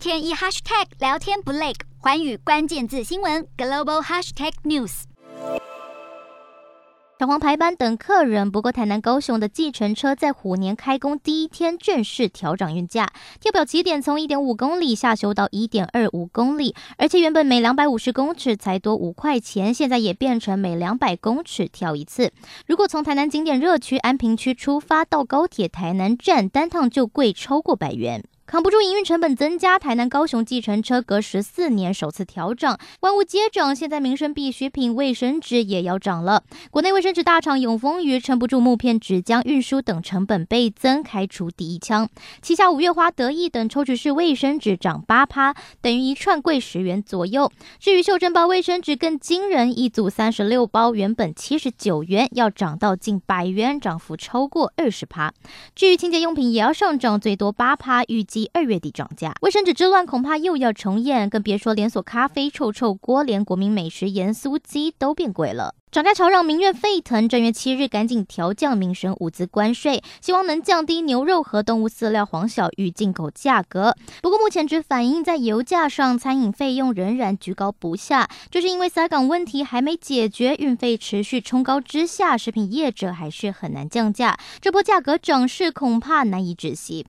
天一 hashtag 聊天不累，环宇关键字新闻 global hashtag news。小黄排班等客人，不过台南高雄的计程车在虎年开工第一天正式调涨运价，跳表起点从一点五公里下修到一点二五公里，而且原本每两百五十公尺才多五块钱，现在也变成每两百公尺跳一次。如果从台南景点热区安平区出发到高铁台南站，单趟就贵超过百元。扛不住营运成本增加，台南高雄计程车隔十四年首次调涨，万物皆涨，现在民生必需品卫生纸也要涨了。国内卫生纸大厂永丰余撑不住木片、纸浆运输等成本倍增，开出第一枪。旗下五月花、得意等抽取式卫生纸涨八趴，等于一串贵十元左右。至于袖珍包卫生纸更惊人，一组三十六包原本七十九元，要涨到近百元，涨幅超过二十趴。至于清洁用品也要上涨，最多八趴，预计。第二月底涨价，卫生纸之乱恐怕又要重演，更别说连锁咖啡臭臭锅，连国民美食盐酥鸡都变贵了。涨价潮让民怨沸腾，正月七日赶紧调降民生物资关税，希望能降低牛肉和动物饲料、黄小玉进口价格。不过目前只反映在油价上，餐饮费用仍然居高不下，就是因为塞港问题还没解决，运费持续冲高之下，食品业者还是很难降价。这波价格涨势恐怕难以止息。